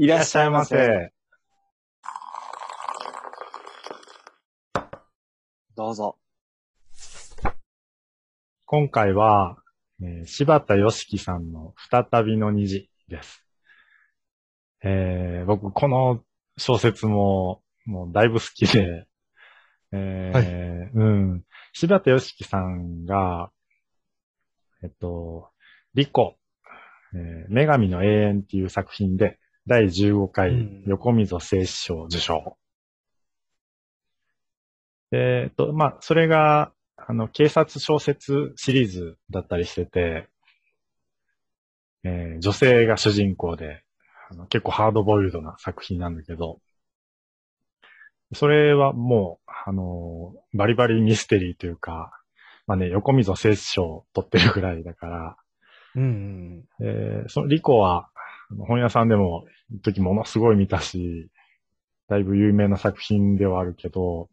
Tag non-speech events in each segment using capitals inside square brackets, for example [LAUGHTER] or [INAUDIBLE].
いらっしゃいませ。どうぞ。今回は、えー柴田よしきさんの再びの虹です。えー僕、この小説も、もうだいぶ好きで、えーうん。柴田よしきさんが、えっと、リコ、えー女神の永遠っていう作品で、第15回うん横溝正史賞受賞。えっと、まあ、それが、あの、警察小説シリーズだったりしてて、えー女性が主人公で、あの結構ハードボイルドな作品なんだけど、それはもう、あのバリバリミステリーというか、まあね、横溝正史賞を取ってるぐらいだから、うんうん。えーそのリコは、本屋さんでも、一時ものすごい見たし、だいぶ有名な作品ではあるけど、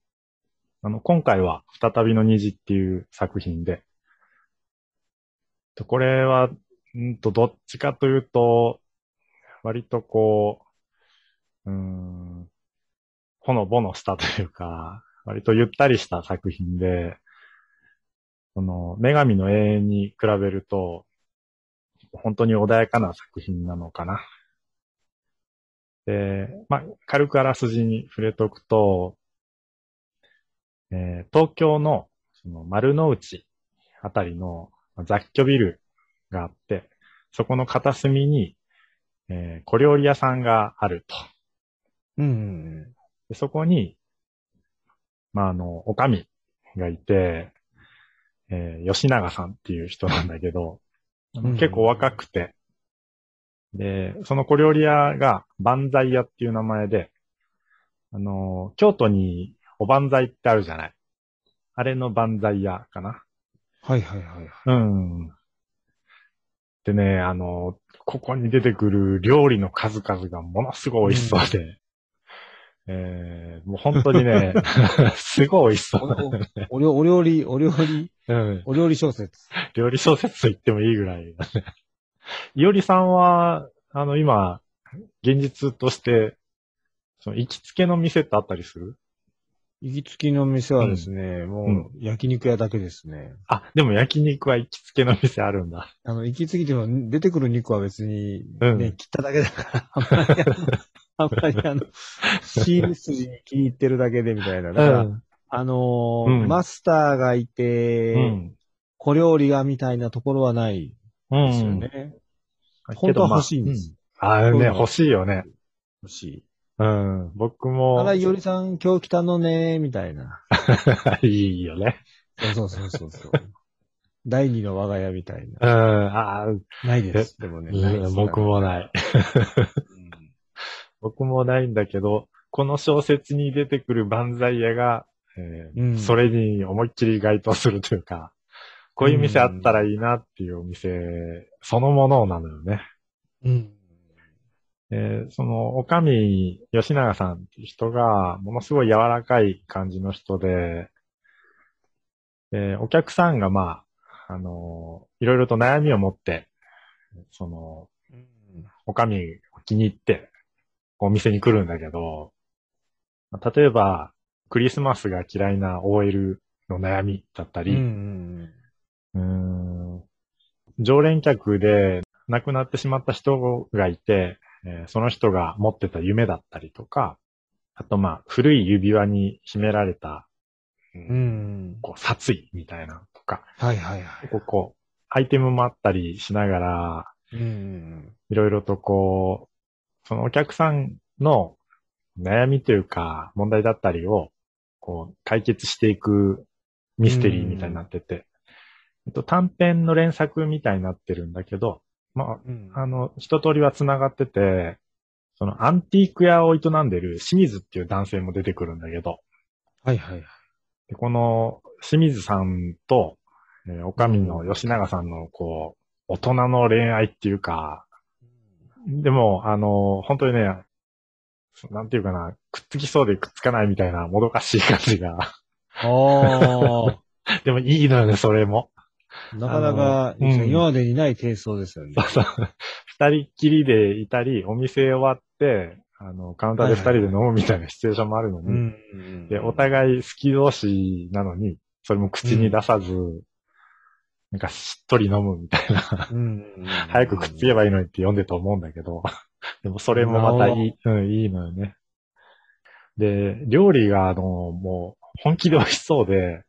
あの、今回は、再びの虹っていう作品で、とこれは、んと、どっちかというと、割とこう、うん、ほのぼのしたというか、割とゆったりした作品で、その、女神の永遠に比べると、本当に穏やかな作品なのかな。で、まあ、軽くあらすじに触れておくと、えー東京のその丸の内あたりの雑居ビルがあって、そこの片隅に、えー小料理屋さんがあると。うんうんでそこに、まあ、あの、おかみがいて、えー吉永さんっていう人なんだけど、うん結構若くて、で、その小料理屋が万歳屋っていう名前で、あの、京都にお万歳ってあるじゃない。あれの万歳屋かな。はいはいはい。うん。でね、あの、ここに出てくる料理の数々がものすごい美味しそうで、えー、もう本当にね、[LAUGHS] すごい美味しそうね。お料お料理、お料理、うん。お料理小説。料理小説と言ってもいいぐらいだね。いおりさんは、あの、今、現実として、その行きつけの店ってあったりする？行きつきの店はですね、もう焼肉屋だけですね。あ、でも焼肉は行きつけの店あるんだ。あの、行きつきでも出てくる肉は別にうんね、切っただけだから、あんまりあんまりあの、シール筋に気に入ってるだけでみたいな。だから、ん。あのーうんマスターがいて、うん。小料理がみたいなところはないうん。ですよね。本当はまあ欲しいんです。うんああね、欲しいよね。欲しい。うん。僕も。あら、いおりさん今日来たのね、みたいな。[LAUGHS] いいよね。そうそうそうそう。[LAUGHS] 第二の我が家みたいな。うん。ああ、ないです。でもね、僕もない。僕もないんだけど、この小説に出てくる万歳屋が、えーうんそれに思いっきり該当するというか、こういう店あったらいいなっていうお店そのものなのよね。うん。えーその、おかみ、吉永さんっていう人が、ものすごい柔らかい感じの人で、えーお客さんがまあ、あのーいろいろと悩みを持って、その、おかみを気に入って、お店に来るんだけど、まあ例えば、クリスマスが嫌いな OL の悩みだったうん。り、うんうーん常連客で亡くなってしまった人がいて、えーその人が持ってた夢だったりとか、あとまあ、古い指輪に秘められた、ううん。うん。こう、殺意みたいなのとか、はいはいはい。こうこう、アイテムもあったりしながら、うん。いろいろとこう、そのお客さんの悩みというか、問題だったりを、こう、解決していくミステリーみたいになってて、えっと、短編の連作みたいになってるんだけど、まうん。あ、あの、一通りは繋がってて、そのアンティーク屋を営んでる清水っていう男性も出てくるんだけど、はいはいはい。でこの清水さんと、えー、おかみの吉永さんの、こう、大人の恋愛っていうか、でも、あの、本当にね、なんていうかな、くっつきそうでくっつかないみたいなもどかしい感じが。あ [LAUGHS] でもいいのよね、それも。あ、なかなか、今までにない低層ですよね。そうそう。二人っきりでいたり、お店終わって、あの、カウンターで二人で飲むみたいなシチュエーションもあるのに、うん。で、お互い好き同士なのに、それも口に出さず、なんかしっとり飲むみたいな、うん。早くくっつけばいいのにって読んでと思うんだけど、[LAUGHS] でもそれもまたいい、うん、いいのよね。で、料理が、あの、もう、本気で美味しそうで、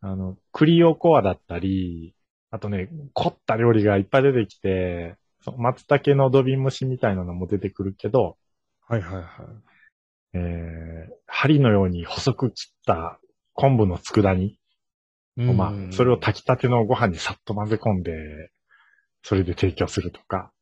あの、栗おこわだったり、あとね、凝った料理がいっぱい出てきて、松茸の土瓶蒸しみたいなのも出てくるけど、はいはいはい。えー、針のように細く切った昆布の佃煮を、まあ、それを炊きたてのご飯にさっと混ぜ込んで、それで提供するとか。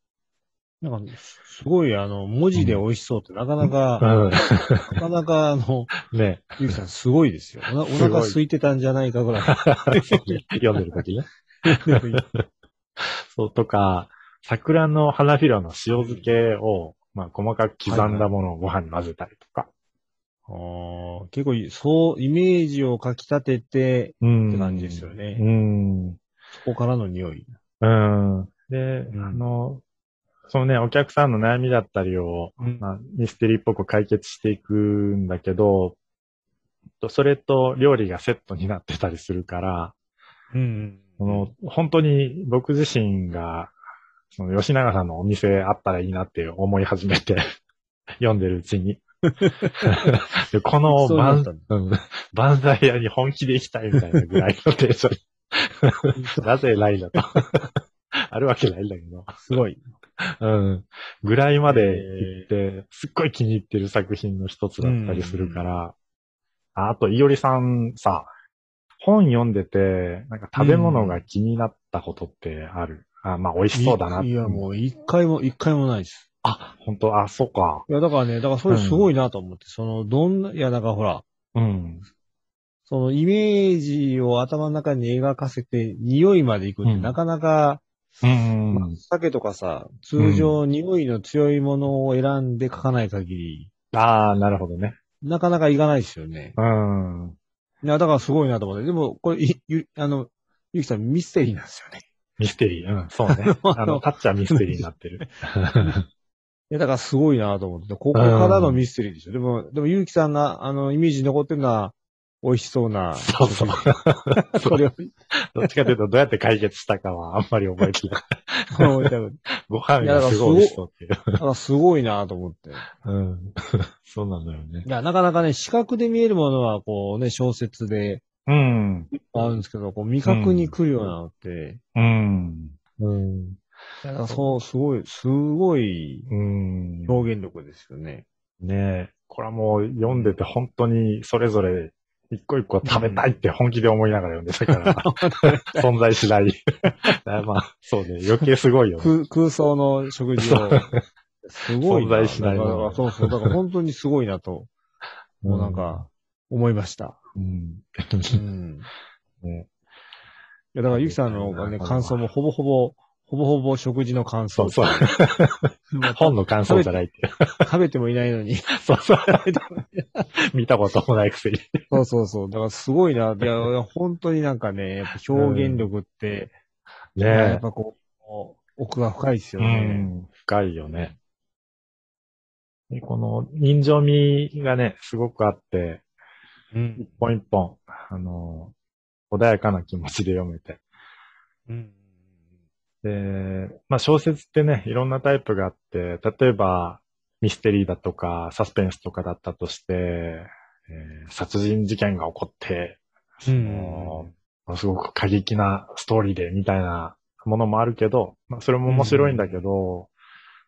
なんか、すごい、あの、文字で美味しそうって、なかなか、うん。なかなか、あの、ね。ゆきさんすごいですよ。お [LAUGHS] なお腹空いてたんじゃないかぐらい。読んでる時ね。[LAUGHS] そうとか、桜の花びらの塩漬けを、まあ、細かく刻んだものをご飯に混ぜたりとか。あー結構、そう、イメージをかき立てて、うんって感じですよねうん。そこからの匂い。うん。で、うんあの、そのね、お客さんの悩みだったりを、うんまあ、ミステリーっぽく解決していくんだけど、とそれと料理がセットになってたりするから、うん。その本当に僕自身が、その吉永さんのお店あったらいいなって思い始めて、[LAUGHS] 読んでるうちに。[LAUGHS] でこの万万歳屋に本気で行きたいみたいなぐらいのテンション。なぜないんだと。あるわけないんだけど。すごい。うん。ぐらいまで行って、すっごい気に入ってる作品の一つだったりするから。ああと、いおりさんさ、本読んでて、なんか食べ物が気になったことってある？あまあ、美味しそうだなって。いや、もう一回も、一回もないです。あ、本当あ、そうか。いや、だからね、だからそれすごいなと思って、その、どんな、いや、なんかほら、うん。そのイメージを頭の中に描かせて、匂いまで行くって、うんなかなか、うん。まあ酒とかさ、通常匂いの強いものを選んで書かない限り、ああ、なるほどね。なかなかいかないですよね。うん。いや、だからすごいなと思って。でも、これ、いゆ、あの、ゆきさんミステリーなんですよね。ミステリー。うん、そうね。[LAUGHS] あの、タッチはミステリーになってる。[LAUGHS] いや、だからすごいなと思って。ここからのミステリーでしょ。でも、でも、ゆうきさんが、あの、イメージに残ってるのは、美味しそうな。そうそう。[LAUGHS] それを、どっちかというと、どうやって解決したかはあんまり覚えてない。思いたくご飯がすごい美味しそうっていう。だからすごいなと思って。うん。[LAUGHS] そうなんだよねい。や、なかなかね、視覚で見えるものは、こうね、小説でうん。あるんですけど、こう、味覚に来るようなのって、うん。うん。いや、だからそう、すごい、すごいうん。表現力ですよね。ねえ。これはもう読んでて本当にそれぞれ一個一個食べたいって本気で思いながら読んでたから、[LAUGHS] 存在しない。[LAUGHS] まあ、そうね。余計すごいよね。空空想の食事を、すごいな。存在しないそうそう。だから本当にすごいなと、もうなんか、思いました。うん。うん。ねいや、だからゆきさんのね、感想もほぼほぼ、ほぼほぼ食事の感想。そうそう。まあ本の感想じゃないっていう。食べてもいないのに。そうそう。[LAUGHS] 見たこともないくせに。そうそうそう。だからすごいな。いや、いや本当になんかね、表現力って、やっねぱこう、奥が深いですえ。よね。うん。深いよね。でこの人情味がね、すごくあって、うん一。本一本、あの、穏やかな気持ちで読めて。うん。で、まあ小説ってね、いろんなタイプがあって、例えばミステリーだとかサスペンスとかだったとして、えー殺人事件が起こって、そのものすごく過激なストーリーでみたいなものもあるけど、まあそれも面白いんだけど、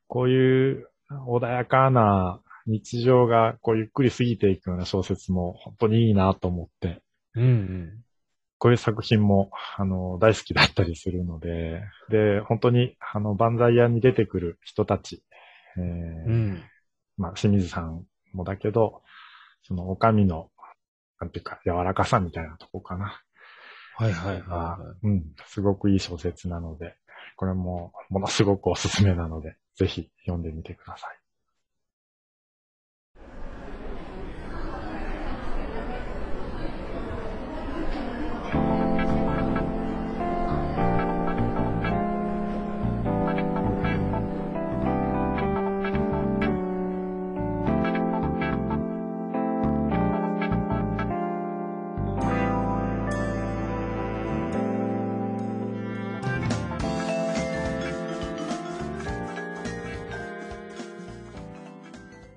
こういう穏やかな日常がこうゆっくり過ぎていくような小説も本当にいいなと思って、うんうん。こういう作品も、あの、大好きだったりするので、で、本当に、あの、万歳屋に出てくる人たち、えーうん。まあ、清水さんもだけど、その、お上の、なんていうか、柔らかさみたいなとこかな。はいはいはいがはうん、すごくいい小説なので、これも、ものすごくおすすめなので、ぜひ読んでみてください。